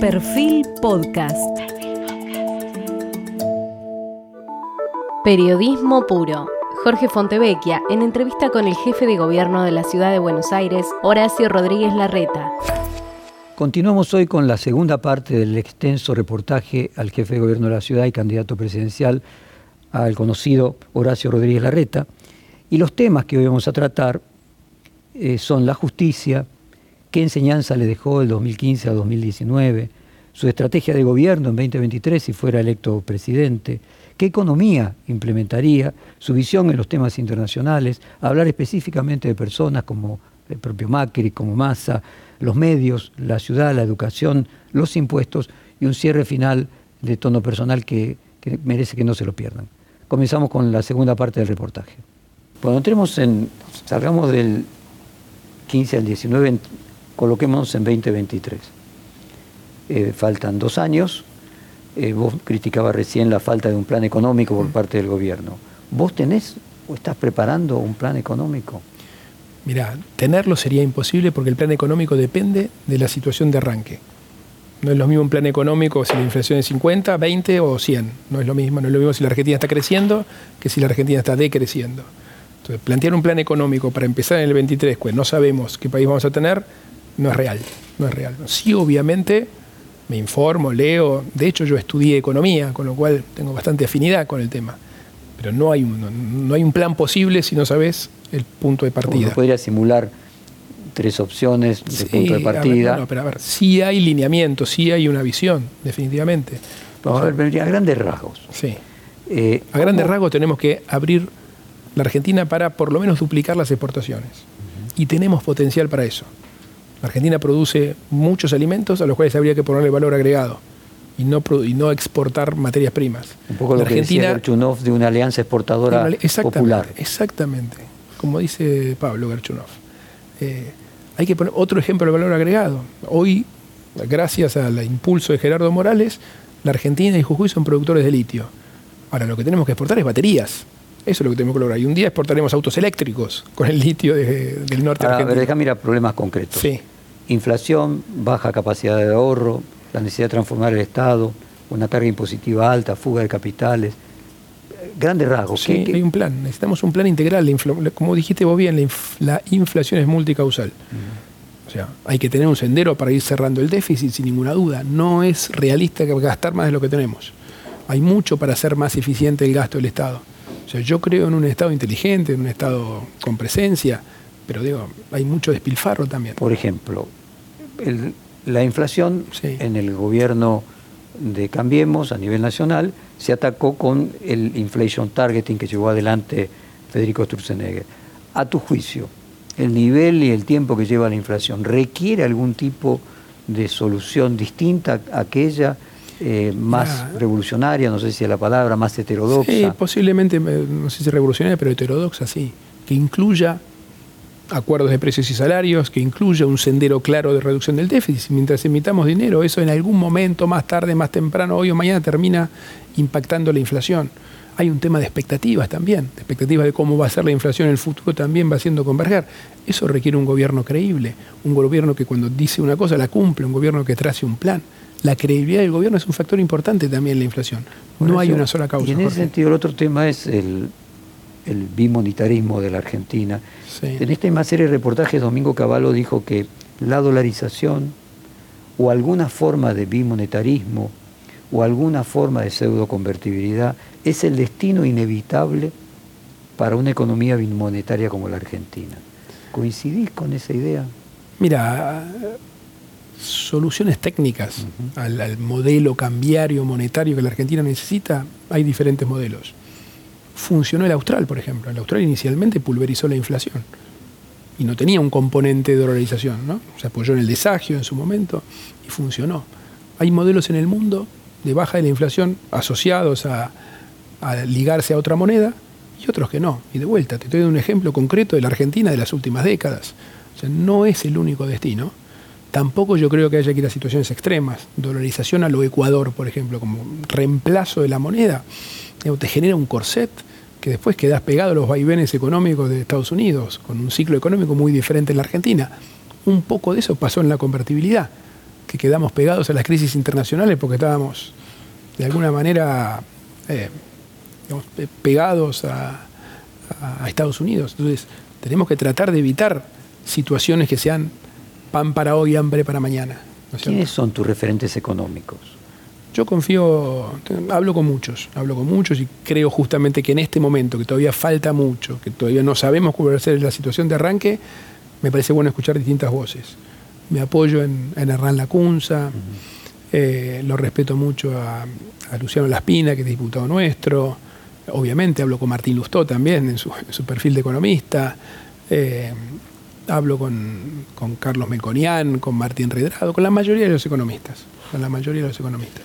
Perfil Podcast. Periodismo puro. Jorge Fontevecchia en entrevista con el jefe de gobierno de la ciudad de Buenos Aires, Horacio Rodríguez Larreta. Continuamos hoy con la segunda parte del extenso reportaje al jefe de gobierno de la ciudad y candidato presidencial, al conocido Horacio Rodríguez Larreta. Y los temas que hoy vamos a tratar eh, son la justicia, qué enseñanza le dejó el 2015 a 2019, su estrategia de gobierno en 2023 si fuera electo presidente, qué economía implementaría, su visión en los temas internacionales, hablar específicamente de personas como el propio Macri, como Massa, los medios, la ciudad, la educación, los impuestos y un cierre final de tono personal que, que merece que no se lo pierdan. Comenzamos con la segunda parte del reportaje. Cuando entremos en, salgamos del 15 al 19, coloquémonos en 2023. Eh, faltan dos años. Eh, vos criticabas recién la falta de un plan económico por parte del gobierno. ¿Vos tenés o estás preparando un plan económico? Mira, tenerlo sería imposible porque el plan económico depende de la situación de arranque. No es lo mismo un plan económico si la inflación es 50, 20 o 100. No es lo mismo. No es lo mismo si la Argentina está creciendo que si la Argentina está decreciendo. Entonces, plantear un plan económico para empezar en el 23, pues no sabemos qué país vamos a tener, no es real. No es real. Sí, obviamente, me informo, leo. De hecho, yo estudié economía, con lo cual tengo bastante afinidad con el tema. Pero no hay un, no hay un plan posible si no sabes el punto de partida. Uno podría simular tres opciones de punto de partida. Ver, pero a ver, sí hay lineamiento, sí hay una visión, definitivamente. Vamos a ver, a grandes rasgos. Sí. Eh, a grandes rasgos tenemos que abrir la Argentina para por lo menos duplicar las exportaciones. Y tenemos potencial para eso. La Argentina produce muchos alimentos a los cuales habría que ponerle valor agregado y no, y no exportar materias primas. Un poco lo Argentina, que decía de una alianza exportadora popular. Exactamente, como dice Pablo Gerchunov. Eh, hay que poner otro ejemplo de valor agregado. Hoy, gracias al impulso de Gerardo Morales, la Argentina y Jujuy son productores de litio. Ahora, lo que tenemos que exportar es baterías. Eso es lo que tenemos que lograr. Y un día exportaremos autos eléctricos con el litio del norte Ahora, argentino. Pero déjame ir problemas concretos. Sí. Inflación, baja capacidad de ahorro, la necesidad de transformar el Estado, una carga impositiva alta, fuga de capitales. Grandes rasgos. Sí, hay un plan. Necesitamos un plan integral. Como dijiste vos bien, la, inflación es multicausal. O sea, hay que tener un sendero para ir cerrando el déficit sin ninguna duda. No es realista gastar más de lo que tenemos. Hay mucho para hacer más eficiente el gasto del Estado. O sea, yo creo en un Estado inteligente, en un Estado con presencia, pero digo, hay mucho despilfarro también. Por ejemplo, la inflación en el gobierno de Cambiemos a nivel nacional se atacó con el inflation targeting que llevó adelante Federico Sturzenegger. A tu juicio, el nivel y el tiempo que lleva la inflación requiere algún tipo de solución distinta a aquella eh, más revolucionaria, no sé si es la palabra, más heterodoxa. Sí, posiblemente, no sé si revolucionaria, pero heterodoxa, sí. Que incluya acuerdos de precios y salarios, que incluya un sendero claro de reducción del déficit. Mientras emitamos dinero, eso en algún momento, más tarde, más temprano, hoy o mañana, termina impactando la inflación. Hay un tema de expectativas también, de expectativas de cómo va a ser la inflación en el futuro también va haciendo converger. Eso requiere un gobierno creíble, un gobierno que cuando dice una cosa la cumple, un gobierno que trace un plan la credibilidad del gobierno es un factor importante también en la inflación. no hay una sola causa. Y en ese sentido, el otro tema es el, bimonetarismo de la Argentina. En esta misma serie de reportajes, Domingo Cavallo dijo que la dolarización o alguna forma de bimonetarismo o alguna forma de pseudoconvertibilidad es el destino inevitable para una economía bimonetaria como la Argentina. ¿Coincidís con esa idea? Mira, soluciones técnicas al, modelo cambiario monetario que la Argentina necesita, hay diferentes modelos. Funcionó el austral, por ejemplo. El austral inicialmente pulverizó la inflación y no tenía un componente de dolarización. ¿no? Se apoyó en el desagio en su momento y funcionó. Hay modelos en el mundo de baja de la inflación asociados a, ligarse a otra moneda y otros que no. Y de vuelta, te estoy dando un ejemplo concreto de la Argentina de las últimas décadas. O sea, no es el único destino Tampoco yo creo que haya que ir a situaciones extremas. Dolarización a lo Ecuador, por ejemplo, como reemplazo de la moneda. Te genera un corset que después quedas pegado a los vaivenes económicos de Estados Unidos, con un ciclo económico muy diferente en la Argentina. Un poco de eso pasó en la convertibilidad. Que quedamos pegados a las crisis internacionales porque estábamos de alguna manera eh, pegados a, Estados Unidos. Entonces, tenemos que tratar de evitar situaciones que sean pan para hoy, hambre para mañana. ¿Quiénes son tus referentes económicos? Yo confío, hablo con muchos, hablo con muchos y creo justamente que en este momento, que todavía falta mucho, que todavía no sabemos cuál va a ser la situación de arranque, me parece bueno escuchar distintas voces. Me apoyo en, Hernán Lacunza, eh, lo respeto mucho a, Luciano Laspina, que es diputado nuestro, obviamente hablo con Martín Lustó también en su, perfil de economista, eh, hablo con, con, Carlos Melconian, con Martín Redrado, con la mayoría de los economistas, con la mayoría de los economistas.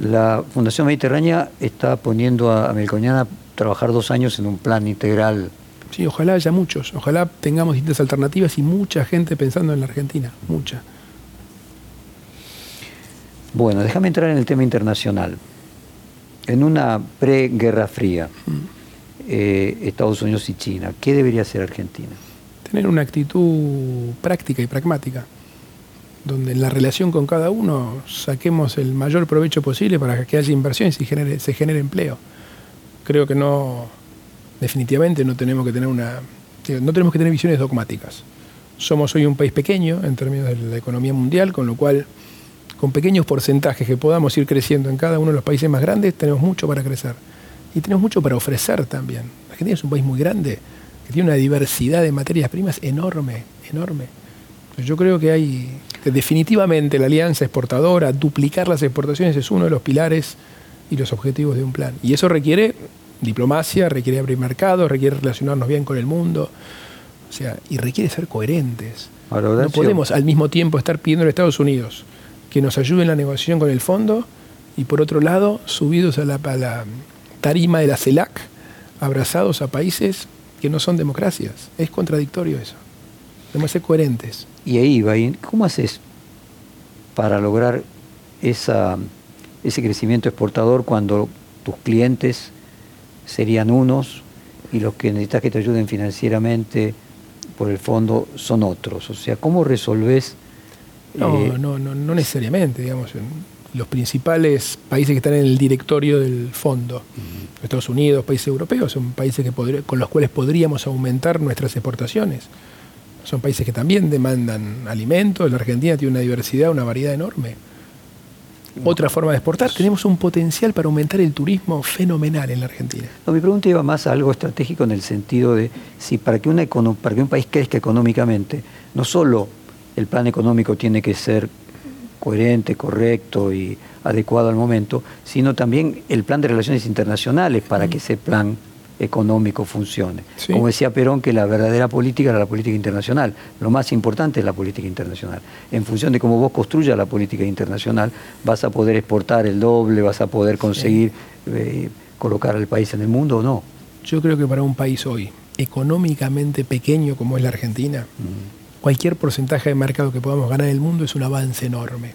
La Fundación Mediterránea está poniendo a Melconian a trabajar dos años en un plan integral Sí, ojalá haya muchos, ojalá tengamos distintas alternativas y mucha gente pensando en la Argentina, mucha. Bueno, déjame entrar en el tema internacional. En una pre-guerra fría, mm. eh, Estados Unidos y China, ¿qué debería hacer Argentina? Tener una actitud práctica y pragmática, donde en la relación con cada uno saquemos el mayor provecho posible para que haya inversiones y se genere empleo. Creo que no, definitivamente no tenemos que tener una no tenemos que tener visiones dogmáticas. Somos hoy un país pequeño en términos de la economía mundial, con lo cual con pequeños porcentajes que podamos ir creciendo en cada uno de los países más grandes, tenemos mucho para crecer. Y tenemos mucho para ofrecer también. Argentina es un país muy grande, que tiene una diversidad de materias primas enorme, enorme. Yo creo que hay, definitivamente la alianza exportadora, duplicar las exportaciones es uno de los pilares y los objetivos de un plan. Y eso requiere diplomacia, requiere abrir mercados, requiere relacionarnos bien con el mundo, o sea, y requiere ser coherentes. no podemos al mismo tiempo estar pidiendo a Estados Unidos que nos ayude en la negociación con el fondo y por otro lado, subidos a la, tarima de la CELAC, abrazados a países que no son democracias. Es contradictorio eso. Debemos ser coherentes. Y ahí, ¿cómo haces para lograr esa, ese crecimiento exportador cuando tus clientes serían unos y los que necesitas que te ayuden financieramente por el fondo son otros. O sea, ¿cómo resolves? No, eh, no, no, no, necesariamente, digamos. Los principales países que están en el directorio del fondo, Estados Unidos, países europeos, son países que con los cuales podríamos aumentar nuestras exportaciones. Son países que también demandan alimentos. La Argentina tiene una diversidad, una variedad enorme otra forma de exportar. Tenemos un potencial para aumentar el turismo fenomenal en la Argentina. mi pregunta iba más a algo estratégico en el sentido de si para que, una, para que un país crezca económicamente, no solo el plan económico tiene que ser coherente, correcto y adecuado al momento, sino también el plan de relaciones internacionales para que ese plan económico funcione. Como decía Perón, que la verdadera política era la política internacional. Lo más importante es la política internacional. En función de cómo vos construyas la política internacional, vas a poder exportar el doble, vas a poder conseguir eh, colocar al país en el mundo o no. Yo creo que para un país hoy económicamente pequeño como es la Argentina, cualquier porcentaje de mercado que podamos ganar en el mundo es un avance enorme.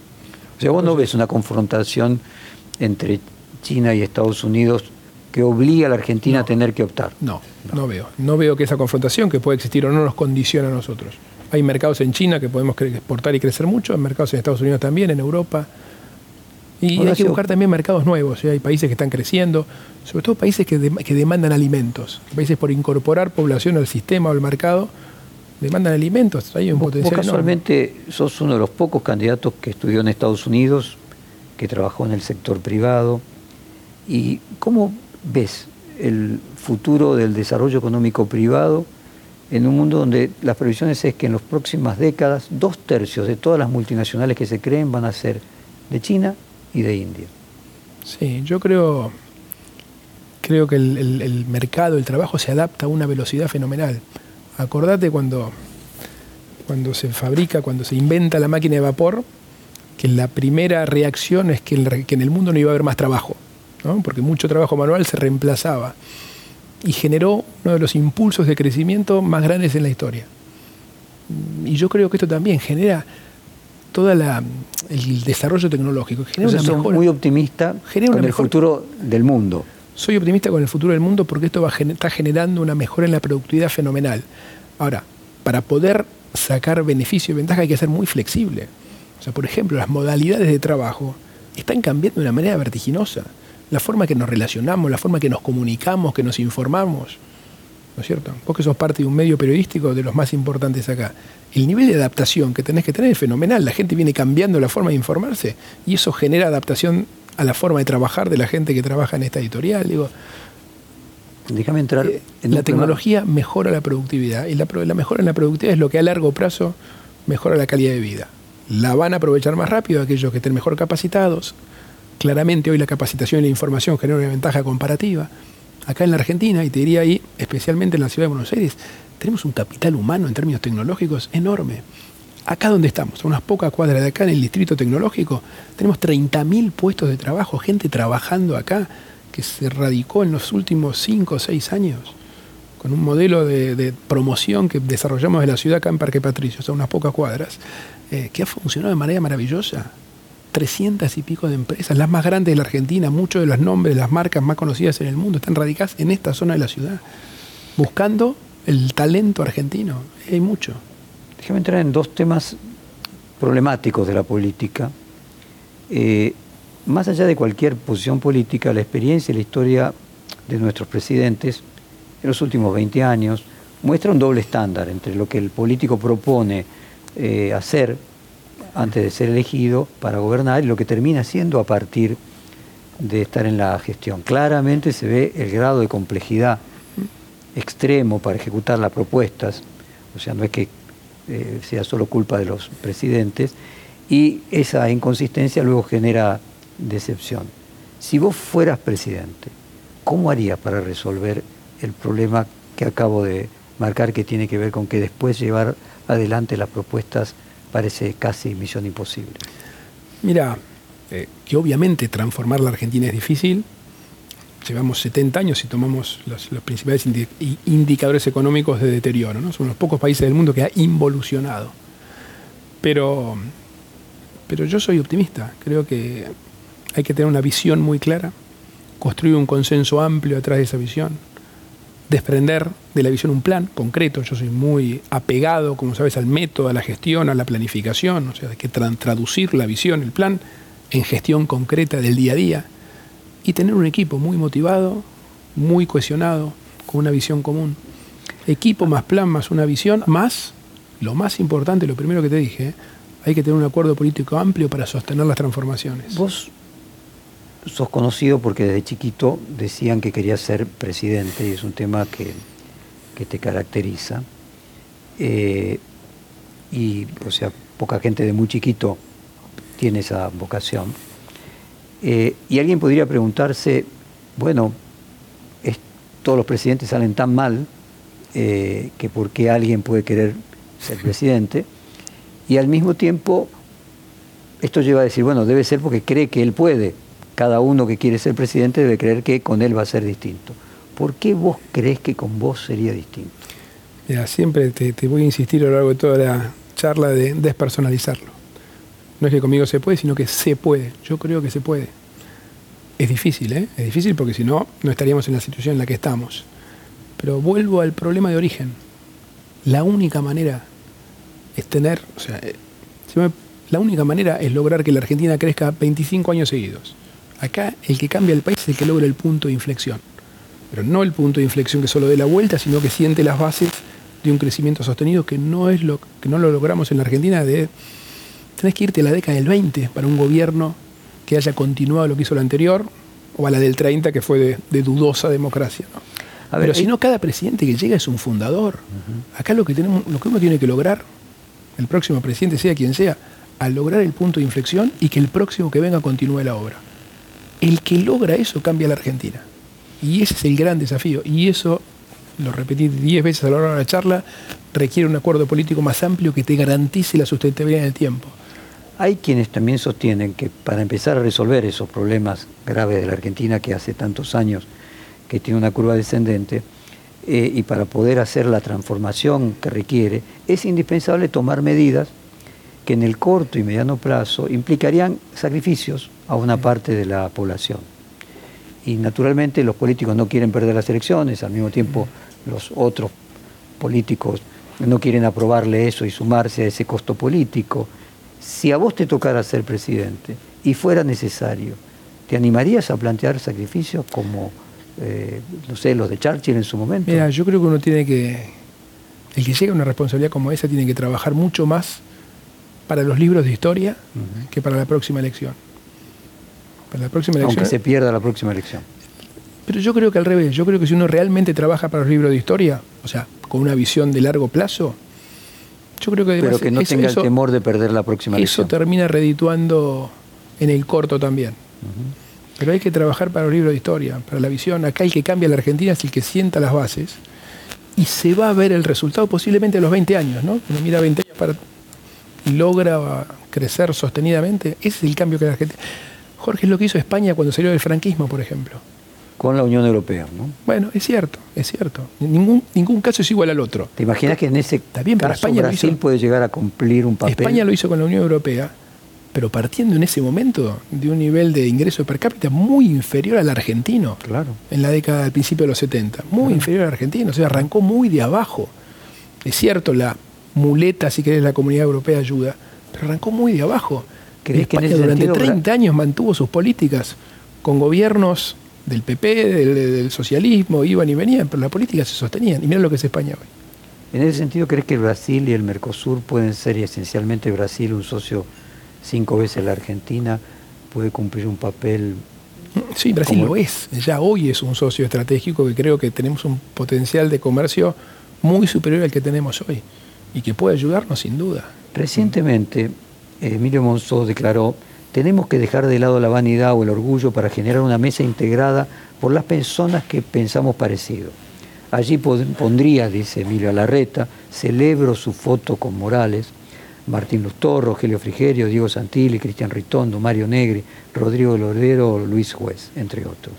O sea, vos no ves una confrontación entre China y Estados Unidos que obliga a la Argentina a tener que optar. No, no, veo. No veo que esa confrontación que puede existir o no nos condicione a nosotros. Hay mercados en China que podemos exportar y crecer mucho, hay mercados en Estados Unidos también, en Europa. Y hay que buscar también mercados nuevos. ¿eh? Hay países que están creciendo, sobre todo países que, demandan alimentos, países por incorporar población al sistema o al mercado demandan alimentos. Hay un potencial. casualmente sos uno de los pocos candidatos que estudió en Estados Unidos, que trabajó en el sector privado. ¿Y cómo ves el futuro del desarrollo económico privado en un mundo donde las previsiones es que en las próximas décadas dos tercios de todas las multinacionales que se creen van a ser de China y de India. Sí, yo creo, creo que el, mercado, el trabajo se adapta a una velocidad fenomenal. Acordate cuando, cuando se fabrica, cuando se inventa la máquina de vapor, que la primera reacción es que en el mundo no iba a haber más trabajo porque mucho trabajo manual se reemplazaba y generó uno de los impulsos de crecimiento más grandes en la historia. Y yo creo que esto también genera todo el desarrollo tecnológico. Genera muy optimista con el futuro del mundo. Soy optimista con el futuro del mundo porque esto va está generando una mejora en la productividad fenomenal. Ahora, para poder sacar beneficio y ventaja hay que ser muy flexible. O sea, por ejemplo, las modalidades de trabajo están cambiando de una manera vertiginosa. La forma que nos relacionamos, la forma que nos comunicamos, que nos informamos. ¿No es cierto? Vos que sos parte de un medio periodístico de los más importantes acá. El nivel de adaptación que tenés que tener es fenomenal. La gente viene cambiando la forma de informarse y eso genera adaptación a la forma de trabajar de la gente que trabaja en esta editorial. Digo, Déjame entrar. Eh, en la tecnología mejora la productividad y la, la mejora en la productividad es lo que a largo plazo mejora la calidad de vida. La van a aprovechar más rápido aquellos que estén mejor capacitados. Claramente hoy la capacitación y la información genera una ventaja comparativa. Acá en la Argentina, y te diría ahí, especialmente en la ciudad de Buenos Aires, tenemos un capital humano en términos tecnológicos enorme. Acá donde estamos, a unas pocas cuadras de acá, en el distrito tecnológico, tenemos 30.000 puestos de trabajo, gente trabajando acá, que se radicó en los últimos 5 o 6 años, con un modelo de, promoción que desarrollamos en la ciudad acá en Parque Patricio, a unas pocas cuadras, eh, que ha funcionado de manera maravillosa. 300 y pico de empresas, las más grandes de la Argentina, muchos de los nombres, las marcas más conocidas en el mundo están radicadas en esta zona de la ciudad, buscando el talento argentino. Hay mucho. Déjame entrar en dos temas problemáticos de la política. Eh, más allá de cualquier posición política, la experiencia y la historia de nuestros presidentes en los últimos 20 años muestra un doble estándar entre lo que el político propone eh, hacer antes de ser elegido para gobernar y lo que termina siendo a partir de estar en la gestión. Claramente se ve el grado de complejidad extremo para ejecutar las propuestas, o sea, no es que eh, sea solo culpa de los presidentes, y esa inconsistencia luego genera decepción. Si vos fueras presidente, ¿cómo harías para resolver el problema que acabo de marcar que tiene que ver con que después llevar adelante las propuestas parece casi misión imposible? Mira, eh, que obviamente transformar la Argentina es difícil. Llevamos 70 años y tomamos los, principales indicadores económicos de deterioro. ¿no? Somos los pocos países del mundo que ha involucionado. Pero, pero yo soy optimista. Creo que hay que tener una visión muy clara, construir un consenso amplio atrás de esa visión, desprender de la visión un plan concreto. Yo soy muy apegado, como sabes, al método, a la gestión, a la planificación, o sea, hay que traducir la visión, el plan, en gestión concreta del día a día y tener un equipo muy motivado, muy cohesionado, con una visión común. Equipo más plan más una visión, más, lo más importante, lo primero que te dije, hay que tener un acuerdo político amplio para sostener las transformaciones. Vos sos conocido porque desde chiquito decían que querías ser presidente y es un tema que, te caracteriza. Eh, y, o sea, poca gente de muy chiquito tiene esa vocación. Eh, y alguien podría preguntarse, bueno, todos los presidentes salen tan mal eh, que por qué alguien puede querer ser presidente. Y al mismo tiempo, esto lleva a decir, bueno, debe ser porque cree que él puede cada uno que quiere ser presidente debe creer que con él va a ser distinto. ¿Por qué vos crees que con vos sería distinto? Mira, siempre te, voy a insistir a lo largo de toda la charla de despersonalizarlo. No es que conmigo se puede, sino que se puede. Yo creo que se puede. Es difícil, ¿eh? Es difícil porque si no, no estaríamos en la situación en la que estamos. Pero vuelvo al problema de origen. La única manera es tener, o sea, eh, la única manera es lograr que la Argentina crezca 25 años seguidos. Acá el que cambia el país es el que logra el punto de inflexión. Pero no el punto de inflexión que solo dé la vuelta, sino que siente las bases de un crecimiento sostenido que no es lo que no lo logramos en la Argentina de tenés que irte a la década del 20 para un gobierno que haya continuado lo que hizo el anterior o a la del 30 que fue de, dudosa democracia. Pero si no, cada presidente que llega es un fundador. Acá lo que, tenemos, lo que uno tiene que lograr, el próximo presidente sea quien sea, al lograr el punto de inflexión y que el próximo que venga continúe la obra. El que logra eso cambia la Argentina. Y ese es el gran desafío. Y eso, lo repetí diez veces a lo largo de la charla, requiere un acuerdo político más amplio que te garantice la sustentabilidad en el tiempo. Hay quienes también sostienen que para empezar a resolver esos problemas graves de la Argentina, que hace tantos años que tiene una curva descendente, eh, y para poder hacer la transformación que requiere, es indispensable tomar medidas que en el corto y mediano plazo implicarían sacrificios a una parte de la población. Y naturalmente los políticos no quieren perder las elecciones, al mismo tiempo los otros políticos no quieren aprobarle eso y sumarse a ese costo político. Si a vos te tocara ser presidente y fuera necesario, ¿te animarías a plantear sacrificios como, eh, no sé, los de Churchill en su momento? Mira, yo creo que uno tiene que, el que llega a una responsabilidad como esa tiene que trabajar mucho más para los libros de historia que para la próxima elección. Para la próxima elección. Aunque se pierda la próxima elección. Pero yo creo que al revés, yo creo que si uno realmente trabaja para los libros de historia, o sea, con una visión de largo plazo, yo creo que... Pero que no tenga el temor de perder la próxima elección. Eso termina redituando en el corto también. Pero hay que trabajar para los libros de historia, para la visión. Acá el que cambia la Argentina es el que sienta las bases y se va a ver el resultado posiblemente a los 20 años, ¿no? Uno mira 20 años para, y logra crecer sostenidamente. Ese es el cambio que la Argentina... Jorge es lo que hizo España cuando salió del franquismo, por ejemplo con la Unión Europea. ¿no? Bueno, es cierto, es cierto. Ningún, ningún caso es igual al otro. ¿Te imaginas que en ese También caso España Brasil puede llegar a cumplir un papel? España lo hizo con la Unión Europea, pero partiendo en ese momento de un nivel de ingreso per cápita muy inferior al argentino. Claro. En la década del principio de los 70. Muy inferior al argentino. O sea, arrancó muy de abajo. Es cierto, la muleta, si querés, la comunidad europea ayuda, pero arrancó muy de abajo. ¿Crees que durante 30 años mantuvo sus políticas con gobiernos del PP, del, socialismo, iban y venían, pero la política se sostenían. Y mira lo que es España hoy. En ese sentido, ¿crees que Brasil y el Mercosur pueden ser, y esencialmente Brasil, un socio cinco veces la Argentina, puede cumplir un papel... Sí, Brasil lo es. Ya hoy es un socio estratégico que creo que tenemos un potencial de comercio muy superior al que tenemos hoy y que puede ayudarnos sin duda. Recientemente, Emilio Monzó declaró tenemos que dejar de lado la vanidad o el orgullo para generar una mesa integrada por las personas que pensamos parecido. Allí pondría, dice Emilio Alarreta, celebro su foto con Morales, Martín Lustorro, Rogelio Frigerio, Diego Santilli, Cristian Ritondo, Mario Negri, Rodrigo Lordero, Luis Juez, entre otros.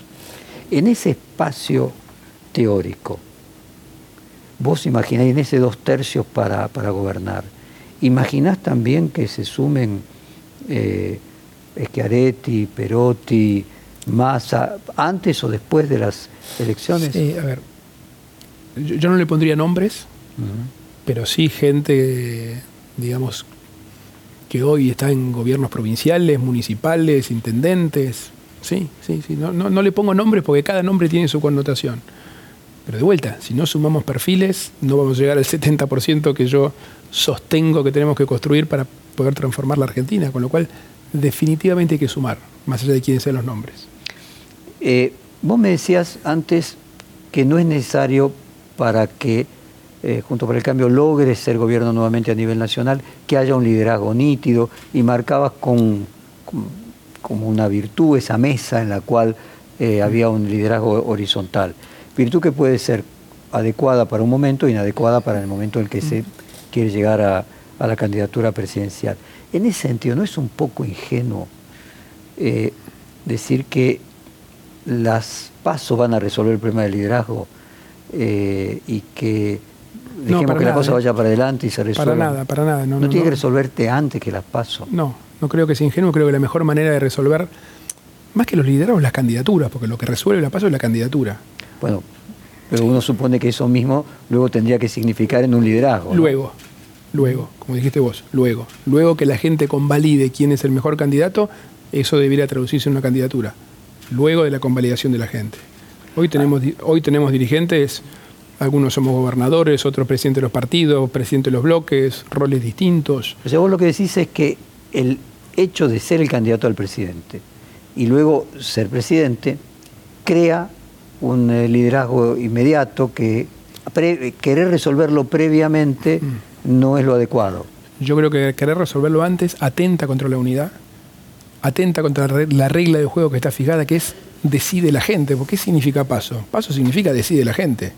En ese espacio teórico, vos imagináis en ese dos tercios para, gobernar, imaginás también que se sumen eh, Schiaretti, Perotti, Massa, antes o después de las elecciones? Sí, a ver, yo, no le pondría nombres, pero sí gente, digamos, que hoy está en gobiernos provinciales, municipales, intendentes. Sí, sí, sí. No, no, le pongo nombres porque cada nombre tiene su connotación. Pero de vuelta, si no sumamos perfiles, no vamos a llegar al 70% que yo sostengo que tenemos que construir para poder transformar la Argentina. Con lo cual, definitivamente hay que sumar, más allá de quiénes sean los nombres. Eh, vos me decías antes que no es necesario para que eh, Junto por el Cambio logre ser gobierno nuevamente a nivel nacional, que haya un liderazgo nítido y marcabas con, como una virtud esa mesa en la cual eh, había un liderazgo horizontal. Virtud que puede ser adecuada para un momento e inadecuada para el momento en el que se quiere llegar a, a la candidatura presidencial. En ese sentido, ¿no es un poco ingenuo eh, decir que las pasos van a resolver el problema del liderazgo eh, y que dejemos que la cosa ¿eh? vaya para adelante y se resuelva? Para nada, para nada. No, tiene que resolverte antes que las pasos. No, no creo que sea ingenuo, creo que la mejor manera de resolver, más que los liderazgos, las candidaturas, porque lo que resuelve la paso es la candidatura. Bueno, pero uno supone que eso mismo luego tendría que significar en un liderazgo. Luego, luego, como dijiste vos, luego. Luego que la gente convalide quién es el mejor candidato, eso debería traducirse en una candidatura. Luego de la convalidación de la gente. Hoy tenemos, hoy tenemos dirigentes, algunos somos gobernadores, otros presidentes de los partidos, presidentes de los bloques, roles distintos. O sea, vos lo que decís es que el hecho de ser el candidato al presidente y luego ser presidente crea un eh, liderazgo inmediato que querer resolverlo previamente mm no es lo adecuado. Yo creo que querer resolverlo antes atenta contra la unidad, atenta contra la regla de juego que está fijada, que es decide la gente. ¿Por qué significa paso? Paso significa decide la gente.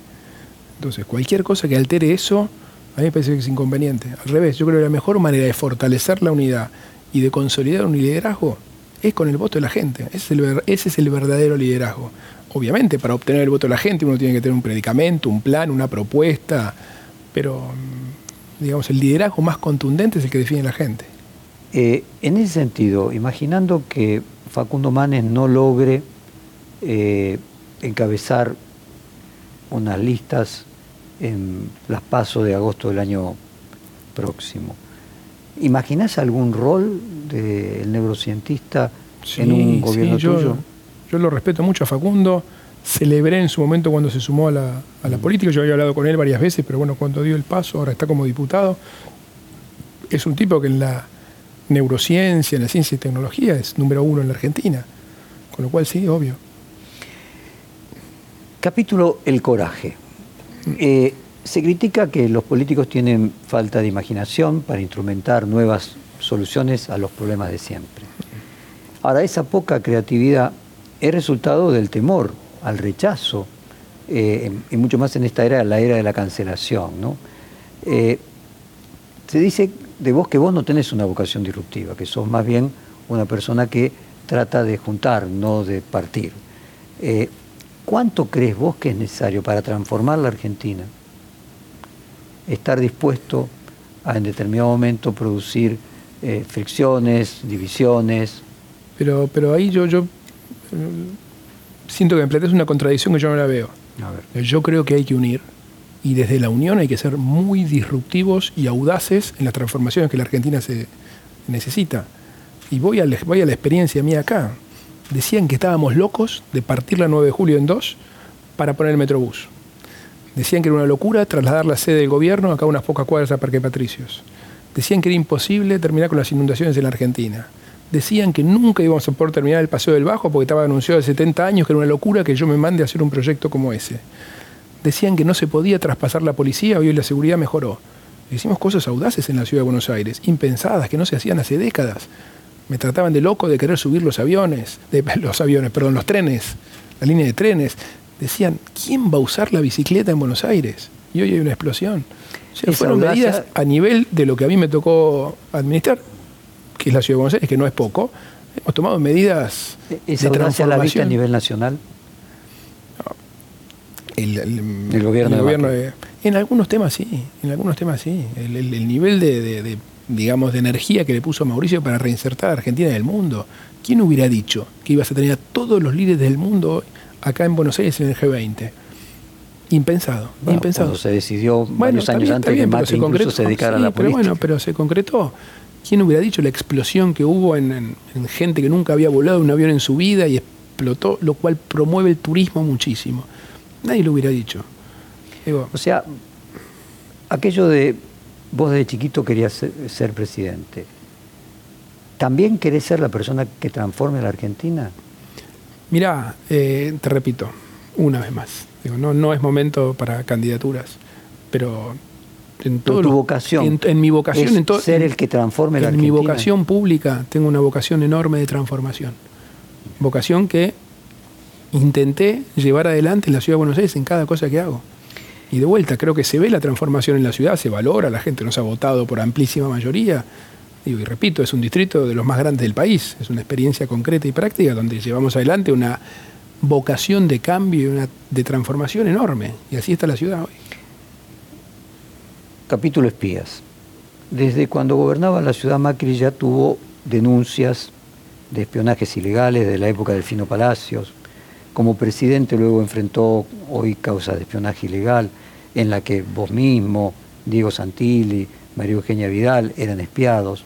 Entonces, cualquier cosa que altere eso, a mí me parece que es inconveniente. Al revés, yo creo que la mejor manera de fortalecer la unidad y de consolidar un liderazgo es con el voto de la gente. Ese es el, ese es el verdadero liderazgo. Obviamente, para obtener el voto de la gente uno tiene que tener un predicamento, un plan, una propuesta, pero digamos, el liderazgo más contundente es el que define la gente. Eh, en ese sentido, imaginando que Facundo Manes no logre eh, encabezar unas listas en las pasos de agosto del año próximo, ¿Imaginás algún rol del neurocientista en un gobierno yo, tuyo? Yo lo respeto mucho a Facundo. Celebré en su momento cuando se sumó a la, a la política. Yo había hablado con él varias veces, pero bueno, cuando dio el paso, ahora está como diputado. Es un tipo que en la neurociencia, en la ciencia y tecnología es número uno en la Argentina. Con lo cual sí, obvio. Capítulo El coraje. Eh, se critica que los políticos tienen falta de imaginación para instrumentar nuevas soluciones a los problemas de siempre. Ahora, esa poca creatividad es resultado del temor al rechazo, eh, y mucho más en esta era, la era de la cancelación. ¿no? Eh, se dice de vos que vos no tenés una vocación disruptiva, que sos más bien una persona que trata de juntar, no de partir. Eh, ¿Cuánto crees vos que es necesario para transformar la Argentina? Estar dispuesto a en determinado momento producir fricciones, divisiones. Pero, pero ahí yo, yo siento que me planteas una contradicción que yo no la veo. A ver. Yo creo que hay que unir y desde la unión hay que ser muy disruptivos y audaces en las transformaciones que la Argentina se necesita. Y voy a, la- voy a la experiencia mía acá. Decían que estábamos locos de partir la 9 de julio en dos para poner el Metrobús. Decían que era una locura trasladar la sede del gobierno acá a unas pocas cuadras a Parque Patricios. Decían que era imposible terminar con las inundaciones en la Argentina. Decían que nunca íbamos a poder terminar el Paseo del Bajo porque estaba anunciado hace 70 años que era una locura que yo me mande a hacer un proyecto como ese. Decían que no se podía traspasar la policía, hoy la seguridad mejoró. Hicimos cosas audaces en la ciudad de Buenos Aires, impensadas, que no se hacían hace décadas. Me trataban de loco de querer subir los aviones, de, los aviones, perdón, los trenes, la línea de trenes. Decían, ¿quién va a usar la bicicleta en Buenos Aires? Y hoy hay una explosión. O sea, fueron audacia- medidas a nivel de lo que a mí me tocó administrar, que es la ciudad de Buenos Aires, que no es poco. Hemos tomado medidas ¿Esa de audacia la viste a transformación. nivel nacional? El, el- El gobierno de en algunos temas sí, en algunos temas sí. El, el- el nivel de, de- de, digamos, de energía que le puso Mauricio para reinsertar a Argentina en el mundo. ¿Quién hubiera dicho que ibas a tener a todos los líderes del mundo acá en Buenos Aires en el G20? Impensado, Bueno, impensado. Cuando se decidió Bueno, varios años bien, antes bien, que pero Macri se incluso se dedicara Sí, a la pero política. bueno, pero se concretó. ¿Quién hubiera dicho la explosión que hubo en, en- en gente que nunca había volado un avión en su vida y explotó, lo cual promueve el turismo muchísimo? Nadie lo hubiera dicho. Digo, O sea, aquello de vos de chiquito querías ser, ser presidente, ¿también querés ser la persona que transforme la Argentina? Mirá, eh, te repito, una vez más. Digo, no, no es momento para candidaturas, pero en todo tu lo- vocación en, en mi vocación, es en to- ser el que transforme la en mi vocación pública tengo una vocación enorme de transformación. Vocación que intenté llevar adelante en la ciudad de Buenos Aires en cada cosa que hago. Y de vuelta, creo que se ve la transformación en la ciudad, se valora, la gente nos ha votado por amplísima mayoría. Digo, y repito, es un distrito de los más grandes del país, es una experiencia concreta y práctica donde llevamos adelante una vocación de cambio y una de transformación enorme. Y así está la ciudad hoy. Capítulo espías. Desde cuando gobernaba la ciudad Macri ya tuvo denuncias de espionajes ilegales de la época del Fino Palacios. Como presidente luego enfrentó hoy causas de espionaje ilegal en la que vos mismo, Diego Santilli, María Eugenia Vidal eran espiados.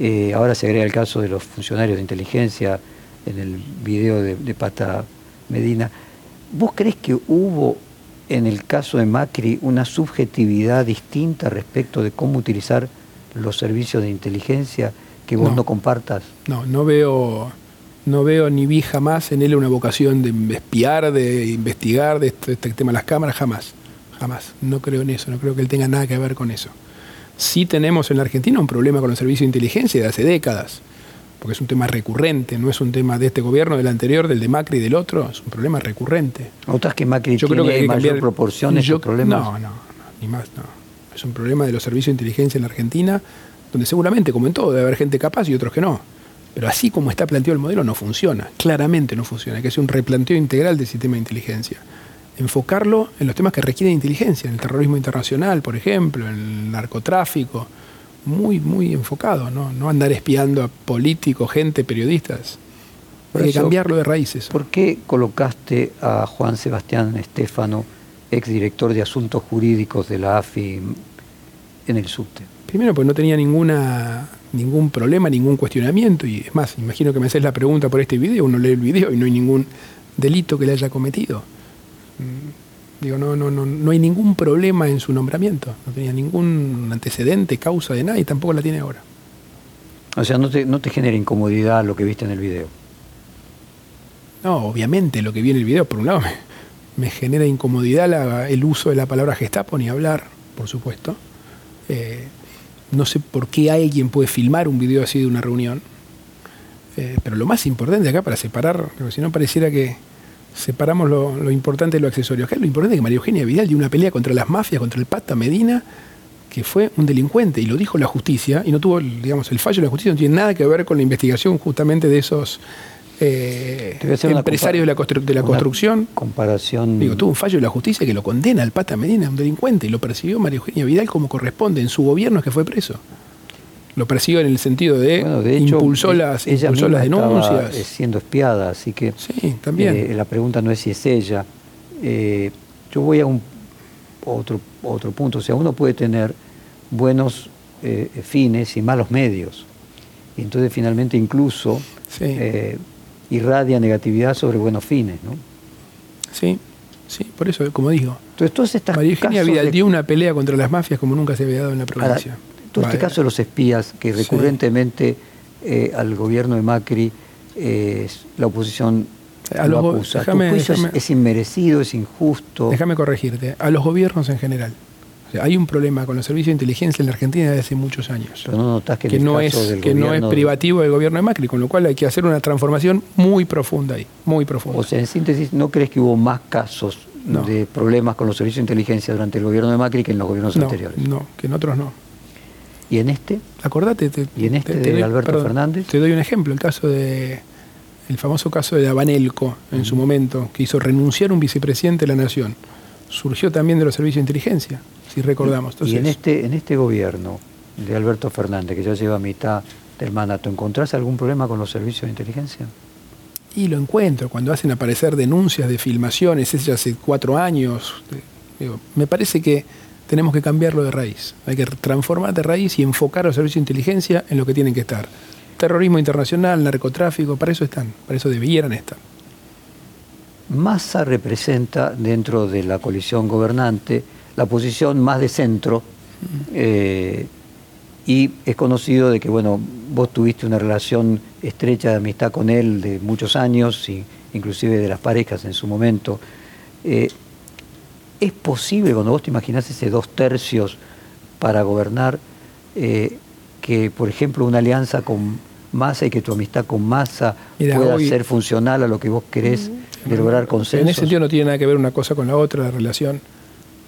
Eh, ahora se agrega el caso de los funcionarios de inteligencia en el video de, de Pata Medina. ¿Vos crees que hubo en el caso de Macri una subjetividad distinta respecto de cómo utilizar los servicios de inteligencia que vos no, No. compartas? No, no veo, no veo ni vi jamás en él una vocación de espiar, de investigar, de este, este tema de las cámaras, jamás, jamás. No creo en eso, no creo que él tenga nada que ver con eso. Sí tenemos en la Argentina un problema con los servicios de inteligencia de hace décadas, porque es un tema recurrente, no es un tema de este gobierno, del anterior, del de Macri y del otro, es un problema recurrente. ¿Notas que Macri Yo tiene creo que hay que mayor cambiar proporción estos problemas? No, no, no, ni más, no. Es un problema de los servicios de inteligencia en la Argentina, donde seguramente, como en todo, debe haber gente capaz y otros que no. Pero así como está planteado el modelo, no funciona. Claramente no funciona. Hay que hacer un replanteo integral del sistema de inteligencia. Enfocarlo en los temas que requieren inteligencia, en el terrorismo internacional, por ejemplo, en el narcotráfico. Muy, muy enfocado, ¿no? No andar espiando a políticos, gente, periodistas. Hay que cambiarlo de raíces. ¿Por qué colocaste a Juan Sebastián Estefano, exdirector de Asuntos Jurídicos de la AFI, en el subte? Primero, porque no tenía ninguna, ningún problema, ningún cuestionamiento. Y es más, imagino que me haces la pregunta por este video, uno lee el video y no hay ningún delito que le haya cometido. Digo, no, no, no, no hay ningún problema en su nombramiento. No tenía ningún antecedente, causa de nada y tampoco la tiene ahora. O sea, no te, no te genera incomodidad lo que viste en el video. No, obviamente lo que vi en el video, por un lado, me, me genera incomodidad la- el uso de la palabra Gestapo, ni hablar, por supuesto. Eh, no sé por qué alguien puede filmar un video así de una reunión. Eh, pero lo más importante acá para separar, porque si no pareciera que separamos lo, lo importante de lo accesorio. Acá lo importante es que María Eugenia Vidal dio una pelea contra las mafias, contra el Pata Medina, que fue un delincuente, y lo dijo la justicia, y no tuvo, digamos, el fallo de la justicia no tiene nada que ver con la investigación justamente de esos eh, empresarios de la, constru- de la construcción. Comparación. Digo, tuvo un fallo de la justicia que lo condena al Pata Medina, un delincuente, y lo persiguió María Eugenia Vidal como corresponde. En su gobierno es que fue preso. Lo persiguió en el sentido de, Bueno, de hecho, impulsó las, ella impulsó las denuncias. eh, siendo espiada, así que Sí, también. eh, la pregunta no es si es ella. Eh, yo voy a un otro, otro punto. O sea, uno puede tener buenos eh, fines y malos medios. Y entonces finalmente incluso Sí. irradia negatividad sobre buenos fines. ¿no? sí, sí, por eso, como digo, Entonces, estos María Eugenia Vidal de- dio una pelea contra las mafias como nunca se había dado en la Ahora, todo este caso de los espías, que Sí. recurrentemente eh, al gobierno de Macri eh, la oposición A lo los acusa. déjame- ¿Tu juicio es- déjame- es, inmerecido, es injusto? Déjame corregirte, a los gobiernos en general. O sea, hay un problema con los servicios de inteligencia en la Argentina desde hace muchos años. Pero no notas que, no es del que no es privativo del gobierno de Macri, con lo cual hay que hacer una transformación muy profunda ahí, muy profunda. O sea, en síntesis, ¿no crees que hubo más casos No. de problemas con los servicios de inteligencia durante el gobierno de Macri que en los gobiernos no, anteriores? no, que en otros no. ¿Y en este? Acordate, te- ¿Y en este te- de te Alberto Fernández? Te doy un ejemplo, el caso de el famoso caso de Abanelco en su momento, que hizo renunciar un vicepresidente de la nación. Surgió también de los servicios de inteligencia, si recordamos. y en este, en este gobierno de Alberto Fernández, que ya lleva mitad del mandato, ¿encontrás algún problema con los servicios de inteligencia? Y lo encuentro cuando hacen aparecer denuncias de filmaciones, es hace cuatro años. digo, me parece que tenemos que cambiarlo de raíz. Hay que transformar de raíz y enfocar a los servicios de inteligencia en lo que tienen que estar. Terrorismo internacional, narcotráfico, para eso están, para eso debieran estar. Massa representa dentro de la coalición gobernante la posición más de centro eh, y es conocido de que bueno vos tuviste una relación estrecha de amistad con él de muchos años y inclusive de las parejas en su momento Eh, es posible cuando vos te imaginás ese dos tercios para gobernar eh, que por ejemplo una alianza con Massa y que tu amistad con Massa pueda hoy- ser funcional a lo que vos querés de lograr consensos. En ese sentido no tiene nada que ver una cosa con la otra, la relación.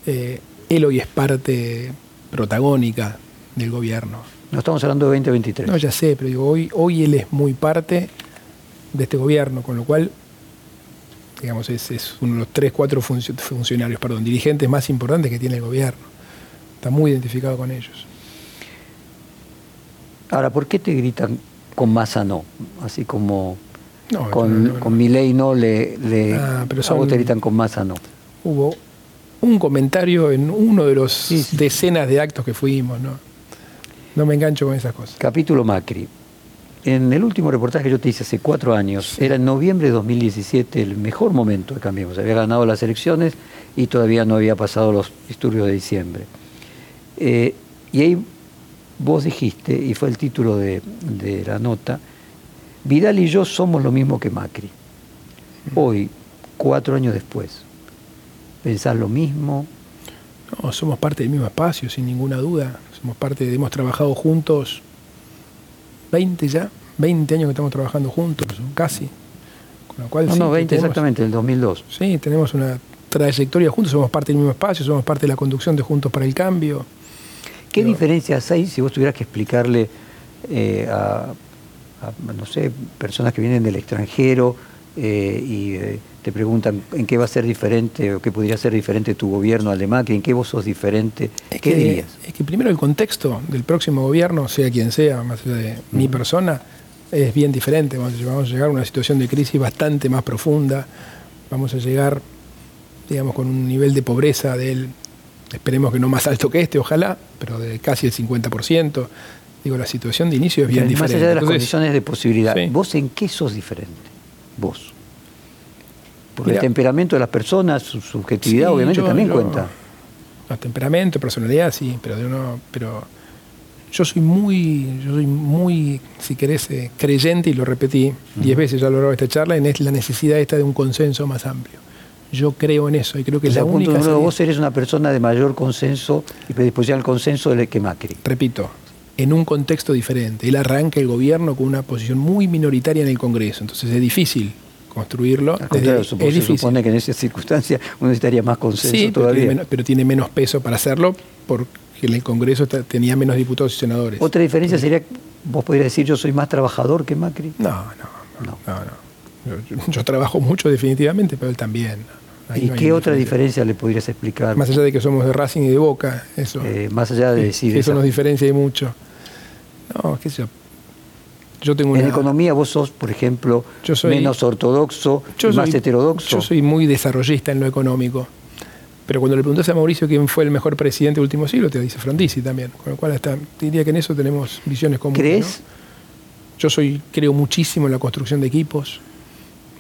Eh, él hoy es parte protagónica del gobierno. No estamos hablando de 2023. No, ya sé, pero digo, hoy, hoy él es muy parte de este gobierno, con lo cual, digamos, es, es uno de los tres, cuatro funcio- funcionarios, perdón, dirigentes más importantes que tiene el gobierno. Está muy identificado con ellos. Ahora, ¿por qué te gritan con Massa no? Así como No, con, no, no, no. con le, le Ah, pero a son- vos te gritan con Massa no. Hubo un comentario en uno de los Sí, sí. decenas de actos que fuimos, ¿no? No me engancho con esas cosas. Capítulo Macri. En el último reportaje que yo te hice hace cuatro años, era en noviembre de 2017 el mejor momento de Cambiemos. Había ganado las elecciones y todavía no había pasado los disturbios de diciembre. Eh, y ahí vos dijiste, y fue el título de, de la nota, Vidal y yo somos lo mismo que Macri. Hoy, cuatro años después, ¿pensás lo mismo? No, somos parte del mismo espacio, sin ninguna duda. Somos parte, hemos trabajado juntos 20 ya, 20 años que estamos trabajando juntos, casi. Con lo cual, No, sí, no, 20 tenemos- exactamente, el 2002. Sí, tenemos una trayectoria juntos, somos parte del mismo espacio, somos parte de la conducción de Juntos para el Cambio. ¿Qué Pero- diferencias hay si vos tuvieras que explicarle eh, a, a, no sé, personas que vienen del extranjero eh, y eh, te preguntan en qué va a ser diferente o qué podría ser diferente tu gobierno al de Macri, en qué vos sos diferente? Es ¿Qué que, dirías? es que primero el contexto del próximo gobierno, sea quien sea, más allá de mi persona, es bien diferente. Vamos a, vamos a llegar a una situación de crisis bastante más profunda. Vamos a llegar, digamos, con un nivel de pobreza del esperemos que no más alto que este, ojalá, pero de casi el 50%. Digo, la situación de inicio es bien diferente. Más allá de las condiciones de posibilidad, ¿vos en qué sos diferente? Vos. Porque el temperamento de las personas, su subjetividad, obviamente también cuenta. El temperamento, personalidad, sí, pero de uno, pero yo soy muy, yo soy muy, si querés, eh, creyente, y lo repetí diez veces ya a lo largo de esta charla, en la necesidad esta de un consenso más amplio. Yo creo en eso y creo que es la única. Punto vos eres una persona de mayor consenso y predisposición al consenso de que Macri. Repito, en un contexto diferente. Él arranca el gobierno con una posición muy minoritaria en el Congreso, entonces es difícil construirlo. es se supone que en esas circunstancias uno necesitaría más consenso todavía. pero tiene menos peso para hacerlo porque en el Congreso tenía menos diputados y senadores. Otra diferencia sería, vos podrías decir, yo soy más trabajador que Macri. No, no, no. no, Yo, trabajo mucho definitivamente, pero él también. ¿Y qué otra diferencia le podrías explicar? Más allá de que somos de Racing y de Boca, eso. Eh, más allá de decir. Eso nos diferencia mucho. No, qué sé yo. Yo tengo en economía vos sos, por ejemplo, menos ortodoxo, más heterodoxo. Yo soy muy desarrollista en lo económico. Pero cuando le preguntas a Mauricio quién fue el mejor presidente del último siglo, te dice Frondizi también. Con lo cual hasta, diría que en eso tenemos visiones comunes. ¿Crees? Yo soy, creo muchísimo en la construcción de equipos.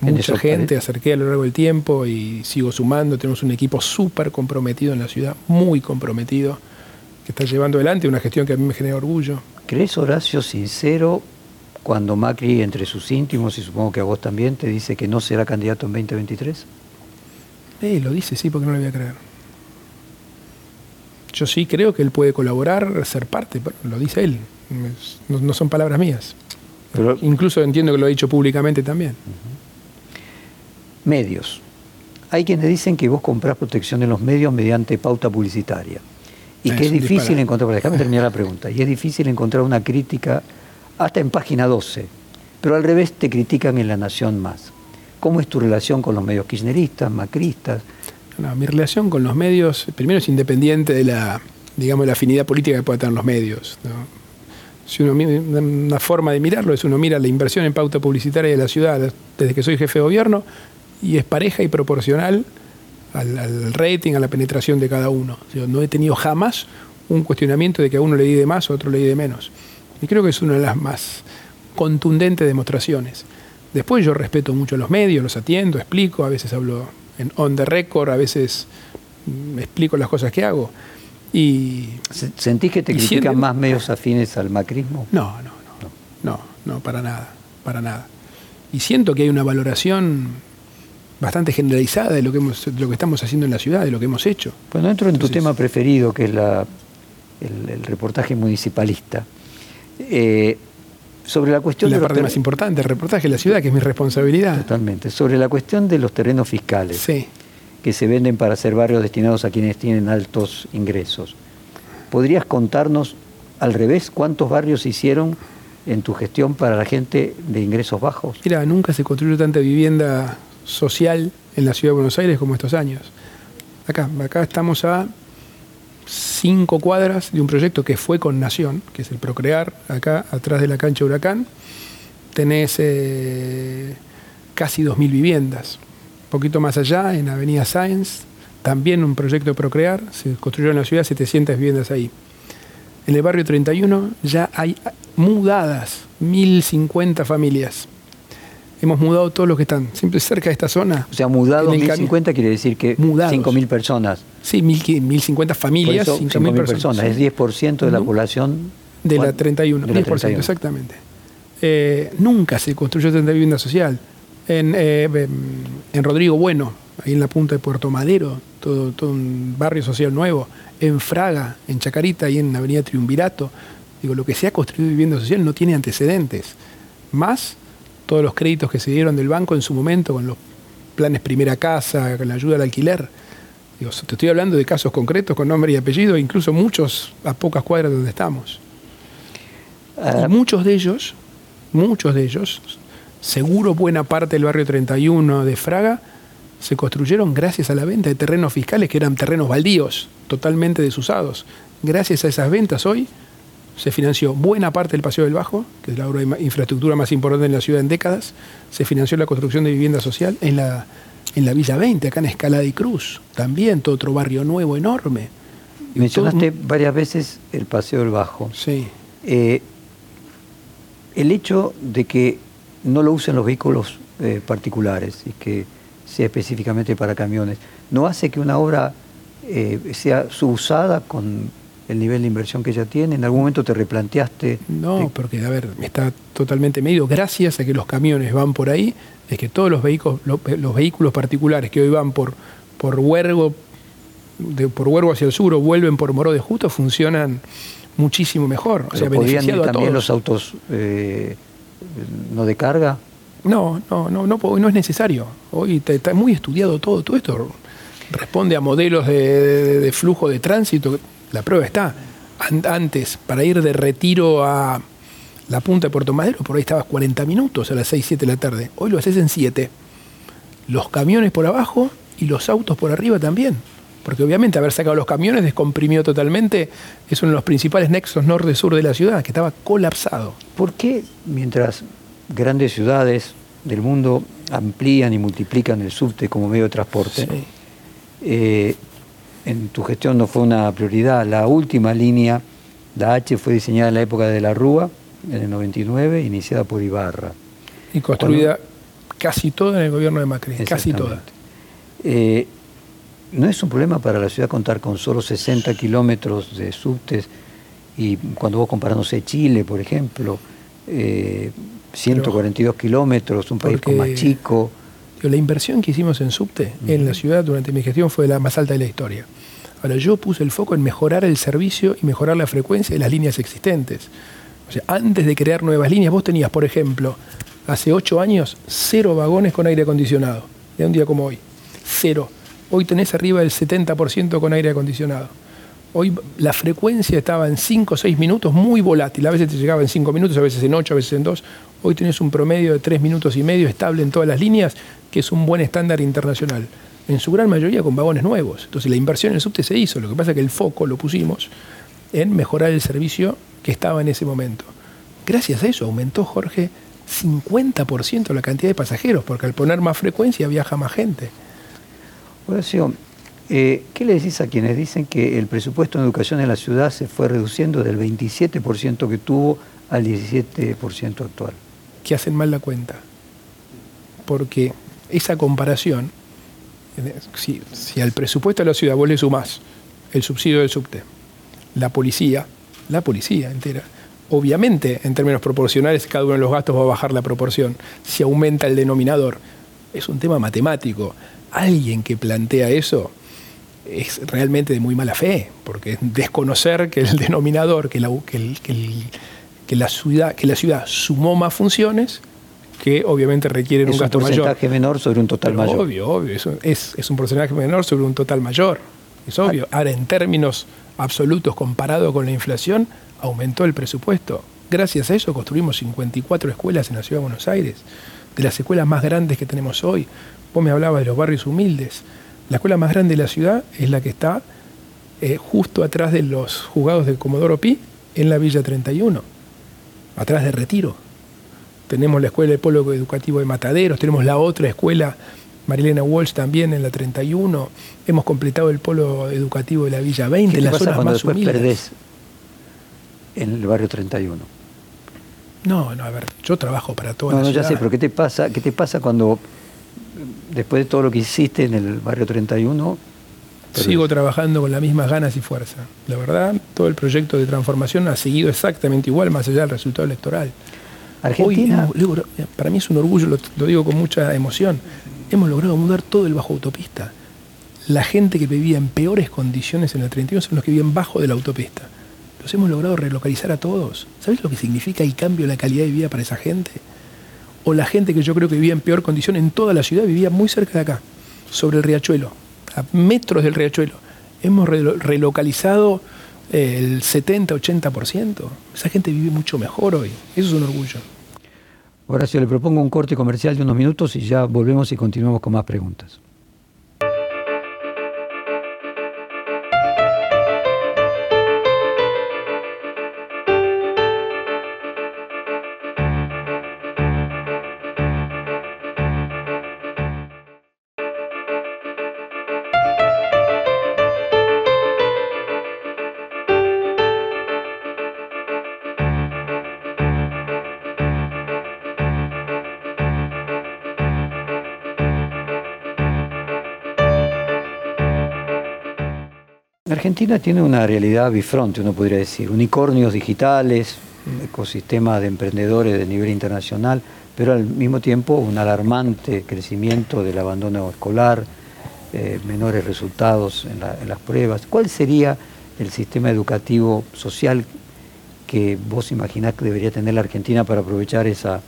Mucha gente acerqué a lo largo del tiempo y sigo sumando. Tenemos un equipo súper comprometido en la ciudad, muy comprometido, que está llevando adelante una gestión que a mí me genera orgullo. ¿Crees, Horacio, sincero, cuando Macri, entre sus íntimos, y supongo que a vos también, te dice que no será candidato en 2023? Eh, lo dice, sí, porque no lo voy a creer. Yo sí creo que él puede colaborar, ser parte, lo dice él, no, son palabras mías. Pero, Incluso entiendo que lo ha dicho públicamente también. Medios. Hay quienes dicen que vos comprás protección de los medios mediante pauta publicitaria. Y que es difícil encontrar, déjame terminar la pregunta, y es difícil encontrar una crítica hasta en página 12, pero al revés te critican en La Nación más. ¿Cómo es tu relación con los medios kirchneristas, macristas? mi relación con los medios, primero es independiente de la, digamos, la afinidad política que puedan tener los medios. Si una forma de mirarlo es uno mira la inversión en pauta publicitaria de la ciudad desde que soy jefe de gobierno y es pareja y proporcional al, rating, a la penetración de cada uno. no he tenido jamás un cuestionamiento de que a uno le di de más a otro le di de menos. Y creo que es una de las más contundentes demostraciones. Después yo respeto mucho a los medios, los atiendo, explico, a veces hablo en on the record, a veces me explico las cosas que hago. Y, ¿Sentís que te critican más medios afines al macrismo? No, no, no, no, no, para nada, para nada. Y siento que hay una valoración bastante generalizada de lo que, hemos, lo que estamos haciendo en la ciudad, de lo que hemos hecho. Bueno, entro en tu tema preferido, que es la, el, reportaje municipalista. Eh, sobre la cuestión la parte más importante, el reportaje de la ciudad, que es mi responsabilidad. Totalmente. Sobre la cuestión de los terrenos fiscales que se venden para ser barrios destinados a quienes tienen altos ingresos. ¿Podrías contarnos al revés cuántos barrios se hicieron en tu gestión para la gente de ingresos bajos? Mira, nunca se construyó tanta vivienda social en la ciudad de Buenos Aires como estos años. Acá, acá estamos a cinco cuadras de un proyecto que fue con Nación, que es el Procrear, acá atrás de la cancha Huracán. Tenés eh, casi 2.000 viviendas. Un poquito más allá, en Avenida Sáenz, también un proyecto Procrear, se construyeron en la ciudad 700 viviendas ahí. En el barrio 31 ya hay mudadas 1.050 familias hemos mudado todos los que están siempre cerca de esta zona. O sea, mudado 1050 quiere decir que 5.000 personas. Sí, 1.050 familias, 5.000 personas. Es 10% de la población. De la 31, 10%, exactamente. Eh, nunca se construyó tanta vivienda social. En, eh, en, Rodrigo Bueno, ahí en la punta de Puerto Madero, todo, todo un barrio social nuevo. En Fraga, en Chacarita, ahí en Avenida Triunvirato. Digo, lo que se ha construido vivienda social no tiene antecedentes. Más todos los créditos que se dieron del banco en su momento con los planes primera casa, con la ayuda al alquiler. te estoy hablando de casos concretos con nombre y apellido, incluso muchos a pocas cuadras donde estamos. y muchos de ellos, muchos de ellos, seguro buena parte del barrio 31 de Fraga, se construyeron gracias a la venta de terrenos fiscales que eran terrenos baldíos, totalmente desusados. Gracias a esas ventas hoy se financió buena parte del Paseo del Bajo, que es la obra de infraestructura más importante en la ciudad en décadas. Se financió la construcción de vivienda social en la, en la Villa 20, acá en Escalada y Cruz. También todo otro barrio nuevo enorme. Mencionaste varias veces el Paseo del Bajo. Sí. Eh, el hecho de que no lo usen los vehículos eh, particulares y que sea específicamente para camiones, ¿no hace que una obra eh, sea subusada con el nivel de inversión que ya tiene? ¿En algún momento te replanteaste? No, porque, a ver, está totalmente medido. Gracias a que los camiones van por ahí, es que todos los vehículos, los vehículos particulares que hoy van por, por Huergo, de, por Huergo hacia el sur o vuelven por Moró de Justo, funcionan muchísimo mejor. O sea, ¿Podrían ir también los autos eh, no de carga? No, no, no, no, no es necesario. Hoy está muy estudiado todo, todo esto responde a modelos de, flujo de tránsito. La prueba está. Antes, para ir de retiro a la punta de Puerto Madero, por ahí estabas 40 minutos a las 6, 7 de la tarde. Hoy lo haces en 7. Los camiones por abajo y los autos por arriba también. Porque obviamente haber sacado los camiones descomprimió totalmente, es uno de los principales nexos norte-sur de la ciudad, que estaba colapsado. ¿Por qué mientras grandes ciudades del mundo amplían y multiplican el subte como medio de transporte, eh, en tu gestión no fue una prioridad? La última línea, la H, fue diseñada en la época de la Rúa, en el 99, iniciada por Ibarra. Y construida casi toda en el gobierno de Macri, casi toda. Eh, ¿No es un problema para la ciudad contar con solo 60 kilómetros de subtes y cuando vos comparándose Chile, por ejemplo, 142 eh, kilómetros, un país más chico? La inversión que hicimos en subte en la ciudad durante mi gestión fue la más alta de la historia. Ahora, yo puse el foco en mejorar el servicio y mejorar la frecuencia de las líneas existentes. O sea, antes de crear nuevas líneas, vos tenías, por ejemplo, hace ocho años, cero vagones con aire acondicionado, de un día como hoy. Cero. Hoy tenés arriba del 70% con aire acondicionado. Hoy la frecuencia estaba en 5 o 6 minutos, muy volátil. A veces te llegaba en 5 minutos, a veces en 8, a veces en 2. Hoy tenés un promedio de 3 minutos y medio estable en todas las líneas, que es un buen estándar internacional. En su gran mayoría con vagones nuevos. Entonces la inversión en el subte se hizo. Lo que pasa es que el foco lo pusimos en mejorar el servicio que estaba en ese momento. Gracias a eso aumentó, Jorge, 50% la cantidad de pasajeros, porque al poner más frecuencia viaja más gente. Horacio, eh, ¿qué le decís a quienes dicen que el presupuesto en educación en la ciudad se fue reduciendo del 27% que tuvo al 17% actual? Que hacen mal la cuenta. Porque esa comparación, si, si al presupuesto de la ciudad vos le sumás el subsidio del subte, la policía, la policía entera, obviamente en términos proporcionales cada uno de los gastos va a bajar la proporción. Si aumenta el denominador, es un tema matemático alguien que plantea eso es realmente de muy mala fe, porque es desconocer que el denominador, que la, que, la, ciudad, que la ciudad sumó más funciones que obviamente requieren un gasto mayor. Es un porcentaje menor sobre un total mayor. Obvio, obvio, es, es, un porcentaje menor sobre un total mayor, es obvio. Ahora, en términos absolutos, comparado con la inflación, aumentó el presupuesto. Gracias a eso construimos 54 escuelas en la Ciudad de Buenos Aires, de las escuelas más grandes que tenemos hoy. Vos me hablabas de los barrios humildes. La escuela más grande de la ciudad es la que está eh, justo atrás de los juzgados de Comodoro Pi, en la Villa 31, atrás de Retiro. Tenemos la escuela de polo educativo de Mataderos, tenemos la otra escuela, Marilena Walsh también en la 31. Hemos completado el polo educativo de la Villa 20, en las zonas más después perdés en el barrio 31? No, no, a ver, yo trabajo para toda no, la no, ya sé, pero ¿qué te pasa, qué te pasa cuando después de todo lo que hiciste en el barrio 31. Sigo trabajando con las mismas ganas y fuerza. La verdad, todo el proyecto de transformación ha seguido exactamente igual, más allá del resultado electoral. Argentina. para mí es un orgullo, lo, digo con mucha emoción. Hemos logrado mudar todo el bajo autopista. La gente que vivía en peores condiciones en el 31 son los que viven bajo de la autopista. Los hemos logrado relocalizar a todos. ¿Sabes lo que significa el cambio en la calidad de vida para esa gente? O la gente que yo creo que vivía en peor condición en toda la ciudad vivía muy cerca de acá, sobre el riachuelo, a metros del riachuelo. Hemos relocalizado eh, el 70-80%. Esa gente vive mucho mejor hoy. Eso es un orgullo. Horacio, le propongo un corte comercial de unos minutos y ya volvemos y continuamos con más preguntas. Argentina tiene una realidad bifronte, uno podría decir, unicornios digitales, un ecosistema de emprendedores de nivel internacional, pero al mismo tiempo un alarmante crecimiento del abandono escolar, eh, menores resultados en, las pruebas. ¿Cuál sería el sistema educativo social que vos imaginás que debería tener la Argentina para aprovechar esa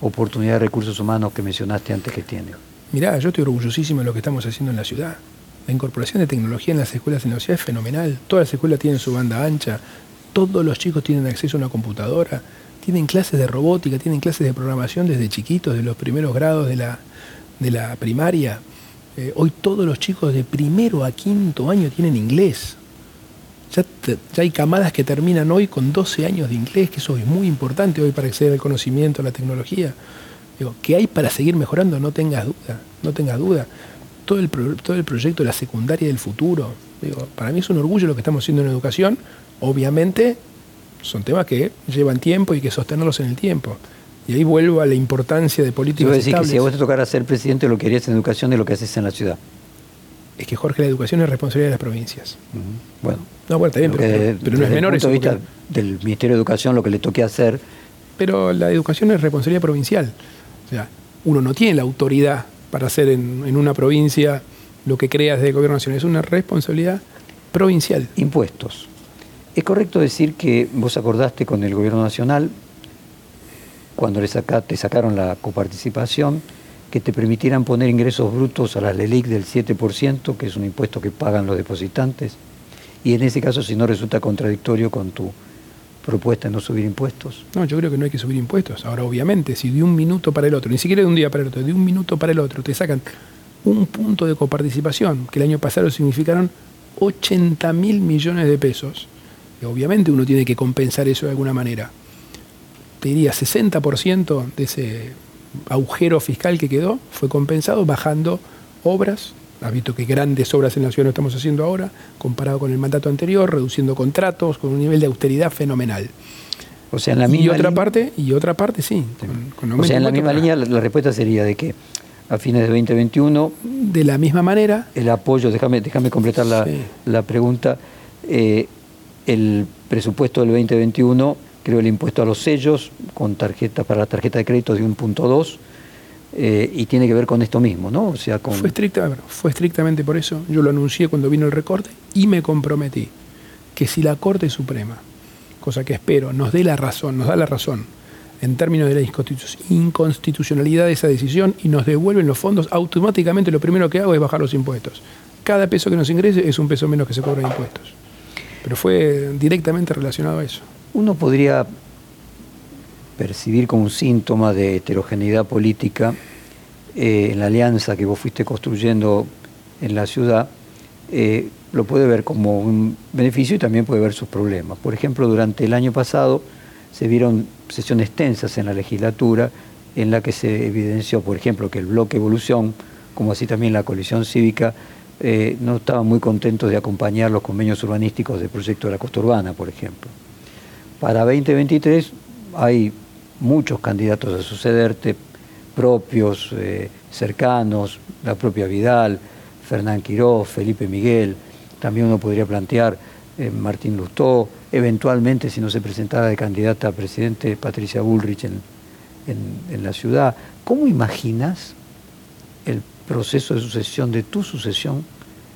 oportunidad de recursos humanos que mencionaste antes que tiene? Mirá, yo estoy orgullosísimo de lo que estamos haciendo en la ciudad. La incorporación de tecnología en las escuelas en la ciudad es fenomenal. Todas las escuelas tienen su banda ancha, todos los chicos tienen acceso a una computadora, tienen clases de robótica, tienen clases de programación desde chiquitos, de los primeros grados de la, de la primaria. Eh, hoy todos los chicos de primero a quinto año tienen inglés. Ya, ya, hay camadas que terminan hoy con 12 años de inglés, que eso es muy importante hoy para acceder al conocimiento, a la tecnología. Digo, ¿qué hay para seguir mejorando? No tengas duda, no tengas duda. Todo el, todo el proyecto de la secundaria del futuro. Digo, para mí es un orgullo lo que estamos haciendo en educación. Obviamente son temas que llevan tiempo y que sostenerlos en el tiempo. Y ahí vuelvo a la importancia de políticas decir que si a vos te tocara ser presidente, lo que harías en educación de lo que haces en la ciudad. Es que, Jorge, la educación es responsabilidad de las provincias. Bueno. No, bueno, está bien, pero, no es menor. Punto de vista del Ministerio de Educación, lo que le toque hacer. Pero la educación es responsabilidad provincial. O sea, uno no tiene la autoridad para hacer en, una provincia lo que creas de gobierno nacional. Es una responsabilidad provincial. Impuestos. ¿Es correcto decir que vos acordaste con el gobierno nacional, cuando te sacaron la coparticipación, que te permitieran poner ingresos brutos a la LELIC del 7%, que es un impuesto que pagan los depositantes? Y en ese caso, si no resulta contradictorio con tu propuesta de no subir impuestos. No, yo creo que no hay que subir impuestos. Ahora, obviamente, si de un minuto para el otro, ni siquiera de un día para el otro, de un minuto para el otro, te sacan un punto de coparticipación, que el año pasado significaron 80 mil millones de pesos, obviamente uno tiene que compensar eso de alguna manera. Te diría 60% de ese agujero fiscal que quedó fue compensado bajando obras. Has visto que grandes obras en la ciudad no estamos haciendo ahora, comparado con el mandato anterior, reduciendo contratos, con un nivel de austeridad fenomenal. O sea, en la misma y otra parte, y otra parte sí. o sea, en la misma línea la, respuesta sería de que a fines de 2021... De la misma manera... El apoyo, déjame, déjame completar la, la pregunta, eh, el presupuesto del 2021 creo el impuesto a los sellos con tarjeta para la tarjeta de crédito de 1.2 eh, y tiene que ver con esto mismo, ¿no? O sea, con... fue, estricta, fue estrictamente por eso. Yo lo anuncié cuando vino el recorte y me comprometí que si la Corte Suprema, cosa que espero, nos dé la razón, nos da la razón en términos de la inconstitucionalidad de esa decisión y nos devuelven los fondos, automáticamente lo primero que hago es bajar los impuestos. Cada peso que nos ingrese es un peso menos que se cobra de impuestos pero fue directamente relacionado a eso. Uno podría percibir como un síntoma de heterogeneidad política eh, en la alianza que vos fuiste construyendo en la ciudad, eh, lo puede ver como un beneficio y también puede ver sus problemas. Por ejemplo, durante el año pasado se vieron sesiones tensas en la legislatura en la que se evidenció, por ejemplo, que el bloque Evolución, como así también la coalición cívica, eh, no estaban muy contentos de acompañar los convenios urbanísticos del proyecto de la costa urbana, por ejemplo. Para 2023 hay muchos candidatos a sucederte, propios, eh, cercanos, la propia Vidal, Fernán Quiró, Felipe Miguel, también uno podría plantear eh, Martín Lustó, eventualmente si no se presentara de candidata a presidente Patricia Bullrich en, en la ciudad. ¿Cómo imaginas el proceso de sucesión, de tu sucesión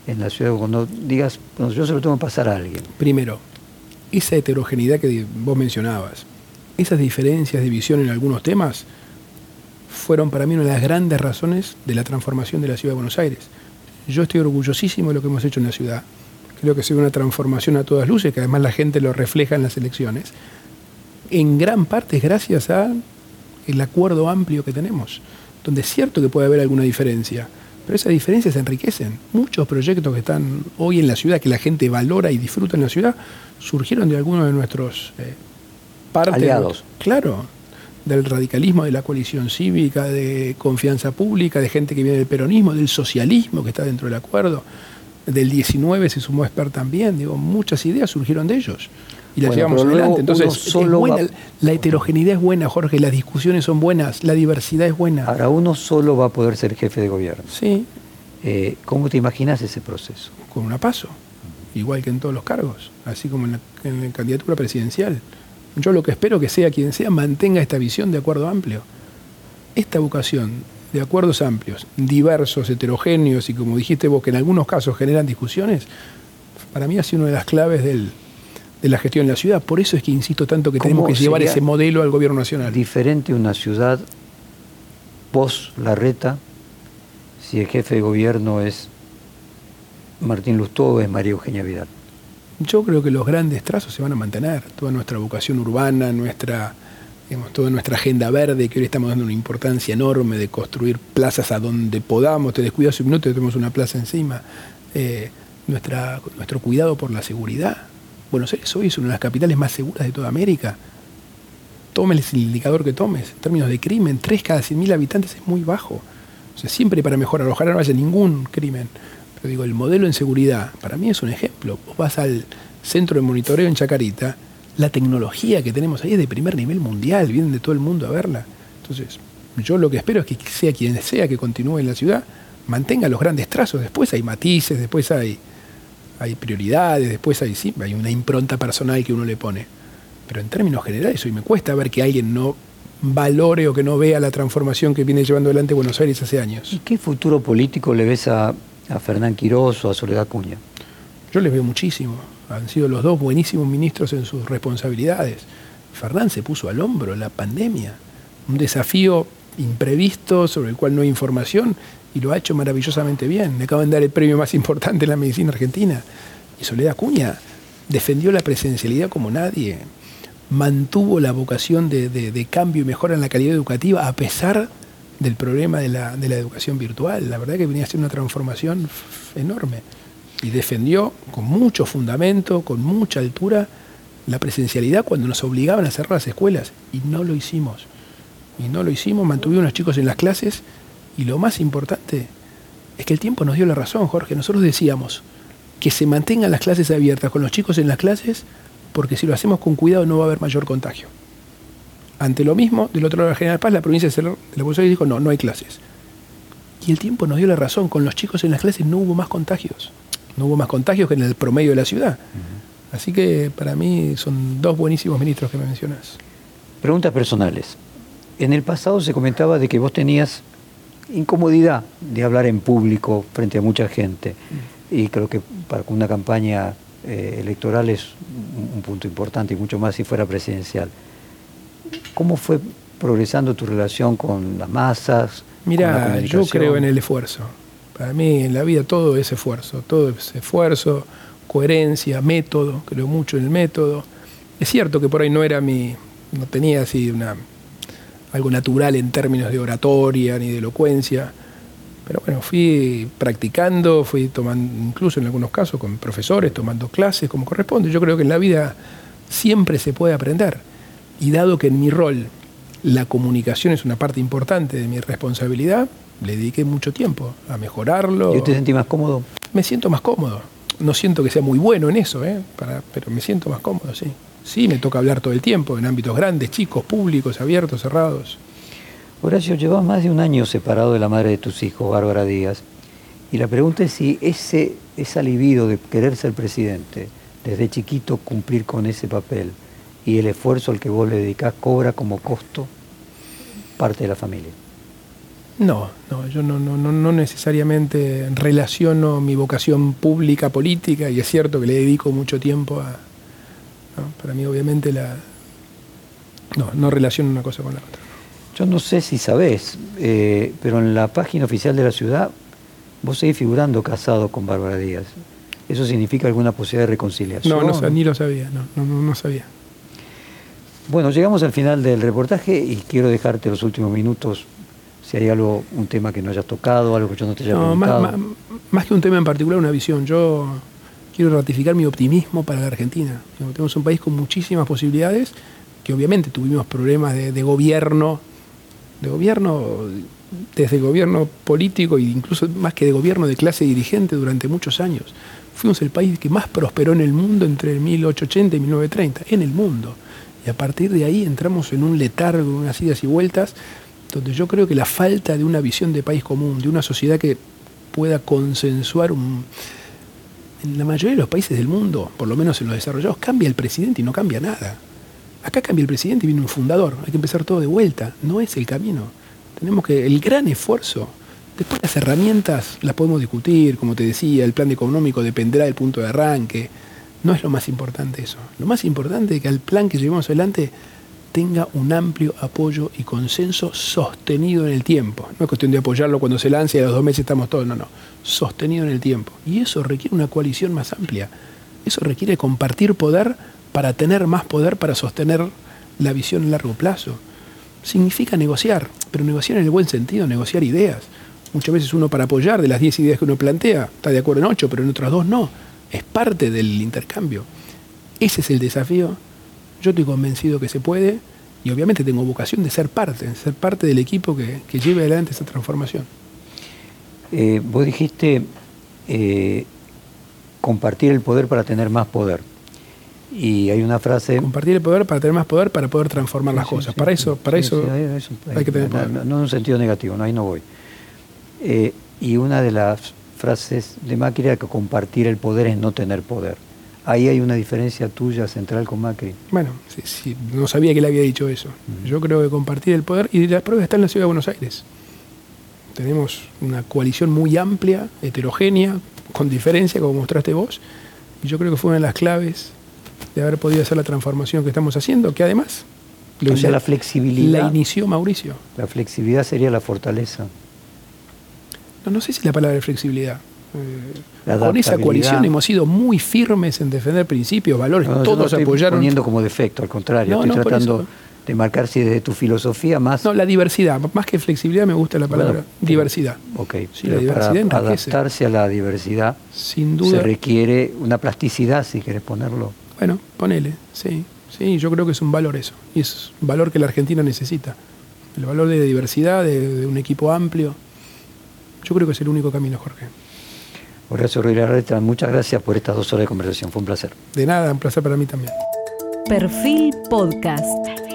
en la ciudad, cuando digas, cuando yo se lo tengo que pasar a alguien. Primero, esa heterogeneidad que vos mencionabas, esas diferencias de visión en algunos temas, fueron para mí una de las grandes razones de la transformación de la ciudad de Buenos Aires. Yo estoy orgullosísimo de lo que hemos hecho en la ciudad. Creo que ha una transformación a todas luces, que además la gente lo refleja en las elecciones. En gran parte es gracias al acuerdo amplio que tenemos donde es cierto que puede haber alguna diferencia, pero esas diferencias se enriquecen. Muchos proyectos que están hoy en la ciudad, que la gente valora y disfruta en la ciudad, surgieron de algunos de nuestros eh, aliados. claro, del radicalismo, de la coalición cívica, de confianza pública, de gente que viene del peronismo, del socialismo que está dentro del acuerdo. Del 19 se sumó Esper también, digo, muchas ideas surgieron de ellos y la llevamos adelante. Entonces, la heterogeneidad es buena, Jorge, las discusiones son buenas, la diversidad es buena. Ahora, uno solo va a poder ser jefe de gobierno. Sí. Eh, ¿Cómo te imaginas ese proceso? Con una paso. igual que en todos los cargos, así como en la, en la candidatura presidencial. Yo lo que espero que sea quien sea mantenga esta visión de acuerdo amplio. Esta vocación de acuerdos amplios, diversos, heterogéneos y como dijiste vos, que en algunos casos generan discusiones, para mí ha sido una de las claves del, de la gestión en la ciudad. Por eso es que insisto tanto que tenemos que llevar ese modelo al gobierno nacional. Diferente una ciudad post Larreta, si el jefe de gobierno es Martín Lustó o es María Eugenia Vidal. Yo creo que los grandes trazos se van a mantener. Toda nuestra vocación urbana, nuestra digamos, toda nuestra agenda verde, que hoy estamos dando una importancia enorme de construir plazas a donde podamos, te descuidas un minuto y tenemos una plaza encima, eh, nuestra, nuestro cuidado por la seguridad. Buenos Aires hoy es una de las capitales más seguras de toda América. Tomes el indicador que tomes, en términos de crimen, 3 cada 100.000 habitantes es muy bajo. O sea, siempre para mejorar, ojalá no haya ningún crimen. Pero digo, el modelo en seguridad, para mí es un ejemplo. Vos vas al centro de monitoreo en Chacarita, la tecnología que tenemos ahí es de primer nivel mundial, vienen de todo el mundo a verla. Entonces, yo lo que espero es que sea quien sea que continúe en la ciudad, mantenga los grandes trazos. Después hay matices, después hay, hay prioridades, después hay, sí, hay una impronta personal que uno le pone. Pero en términos generales, hoy me cuesta ver que alguien no valore o que no vea la transformación que viene llevando adelante Buenos Aires hace años. ¿Y qué futuro político le ves a, a Fernán Quirós o a Soledad Cuña? Yo les veo muchísimo han sido los dos buenísimos ministros en sus responsabilidades. Fernán se puso al hombro la pandemia, un desafío imprevisto sobre el cual no hay información y lo ha hecho maravillosamente bien. Le acaban de dar el premio más importante en la medicina argentina. Y Soledad Cuña defendió la presencialidad como nadie, mantuvo la vocación de, cambio y mejora en la calidad educativa a pesar del problema de la, de la educación virtual. La verdad que venía a ser una transformación enorme y defendió con mucho fundamento, con mucha altura, la presencialidad cuando nos obligaban a cerrar las escuelas y no lo hicimos. Y no lo hicimos, mantuvimos a los chicos en las clases y lo más importante es que el tiempo nos dio la razón, Jorge. Nosotros decíamos que se mantengan las clases abiertas con los chicos en las clases porque si lo hacemos con cuidado no va a haber mayor contagio. Ante lo mismo, del otro lado de la General Paz, la provincia de la Buenos Aires dijo no, no hay clases. Y el tiempo nos dio la razón, con los chicos en las clases no hubo más contagios no hubo más contagios que en el promedio de la ciudad. Así que para mí son dos buenísimos ministros que me mencionas. Preguntas personales. En el pasado se comentaba de que vos tenías incomodidad de hablar en público frente a mucha gente. Y creo que para una campaña eh, electoral es un punto importante y mucho más si fuera presidencial. ¿Cómo fue progresando tu relación con las masas? Mira, yo creo en el esfuerzo. Para mí en la vida todo es esfuerzo, todo es esfuerzo, coherencia, método, creo mucho en el método. Es cierto que por ahí no era mi, no tenía así una, algo natural en términos de oratoria ni de elocuencia, pero bueno, fui practicando, fui tomando, incluso en algunos casos con profesores, tomando clases como corresponde. Yo creo que en la vida siempre se puede aprender. Y dado que en mi rol la comunicación es una parte importante de mi responsabilidad, le dediqué mucho tiempo a mejorarlo. ¿Y usted se siente más cómodo? Me siento más cómodo. No siento que sea muy bueno en eso, ¿eh? pero me siento más cómodo, sí. Sí, me toca hablar todo el tiempo, en ámbitos grandes, chicos, públicos, abiertos, cerrados. Horacio, llevas más de un año separado de la madre de tus hijos, Bárbara Díaz. Y la pregunta es si ese, ese alivido de querer ser presidente, desde chiquito cumplir con ese papel y el esfuerzo al que vos le dedicás cobra como costo parte de la familia. No, no, yo no, no, no, necesariamente relaciono mi vocación pública, política, y es cierto que le dedico mucho tiempo a... Para mí obviamente la... No, no relaciono una cosa con la otra. Yo no sé si sabés, eh, pero en la página oficial de la ciudad vos seguís figurando casado con Bárbara Díaz. ¿Eso significa alguna posibilidad de reconciliación? No, no, ni lo sabía, no, no, no sabía. Bueno, llegamos al final del reportaje y quiero dejarte los últimos minutos si hay algo, un tema que no hayas tocado, algo que yo no te haya no, Más, más, que un tema en particular, una visión. Yo quiero ratificar mi optimismo para la Argentina. Tenemos un país con muchísimas posibilidades, que obviamente tuvimos problemas de, gobierno, de gobierno, desde gobierno político e incluso más que de gobierno de clase dirigente durante muchos años. Fuimos el país que más prosperó en el mundo entre 1880 y 1930, en el mundo. Y a partir de ahí entramos en un letargo, unas idas y vueltas, donde yo creo que la falta de una visión de país común, de una sociedad que pueda consensuar En la mayoría de los países del mundo, por lo menos en los desarrollados, cambia el presidente y no cambia nada. Acá cambia el presidente y viene un fundador. Hay que empezar todo de vuelta. No es el camino. Tenemos que, el gran esfuerzo, después las herramientas las podemos discutir, como te decía, el plan económico dependerá del punto de arranque. No es lo más importante eso. Lo más importante es que al plan que llevemos adelante tenga un amplio apoyo y consenso sostenido en el tiempo. No es cuestión de apoyarlo cuando se lance y a los dos meses estamos todos, no, no, sostenido en el tiempo. Y eso requiere una coalición más amplia. Eso requiere compartir poder para tener más poder para sostener la visión a largo plazo. Significa negociar, pero negociar en el buen sentido, negociar ideas. Muchas veces uno para apoyar de las 10 ideas que uno plantea está de acuerdo en 8, pero en otras dos no. Es parte del intercambio. Ese es el desafío. Yo estoy convencido que se puede y obviamente tengo vocación de ser parte, ser parte del equipo que, lleve adelante esa transformación. Eh, vos dijiste eh, compartir el poder para tener más poder. Y hay una frase... Compartir el poder para tener más poder, para poder transformar las cosas. para eso, para eso hay, que tener poder. No, en un sentido negativo, no, ahí no voy. Eh, y una de las frases de Macri era que compartir el poder es no tener poder. Ahí hay una diferencia tuya central con Macri. Bueno, sí, no sabía que le había dicho eso. Yo creo que compartir el poder, y la prueba está en la ciudad de Buenos Aires. Tenemos una coalición muy amplia, heterogénea, con diferencia, como mostraste vos, y yo creo que fue una de las claves de haber podido hacer la transformación que estamos haciendo, que además o sea, la flexibilidad. La inició Mauricio. La flexibilidad sería la fortaleza. No, no sé si la palabra es flexibilidad. Con esa coalición hemos sido muy firmes en defender principios, valores, todos no apoyaron. poniendo como defecto, al contrario, estoy tratando de marcar si desde tu filosofía más. No, la diversidad, más que flexibilidad me gusta la palabra diversidad. Ok, sí, la diversidad para adaptarse a la diversidad Sin duda. se requiere una plasticidad, si quieres ponerlo. Bueno, ponele, sí, sí, yo creo que es un valor eso, y es un valor que la Argentina necesita. El valor de diversidad, de, un equipo amplio. Yo creo que es el único camino, Jorge. Horacio Rodríguez muchas gracias por estas dos horas de conversación. Fue un placer. De nada, un placer para mí también. Perfil Podcast.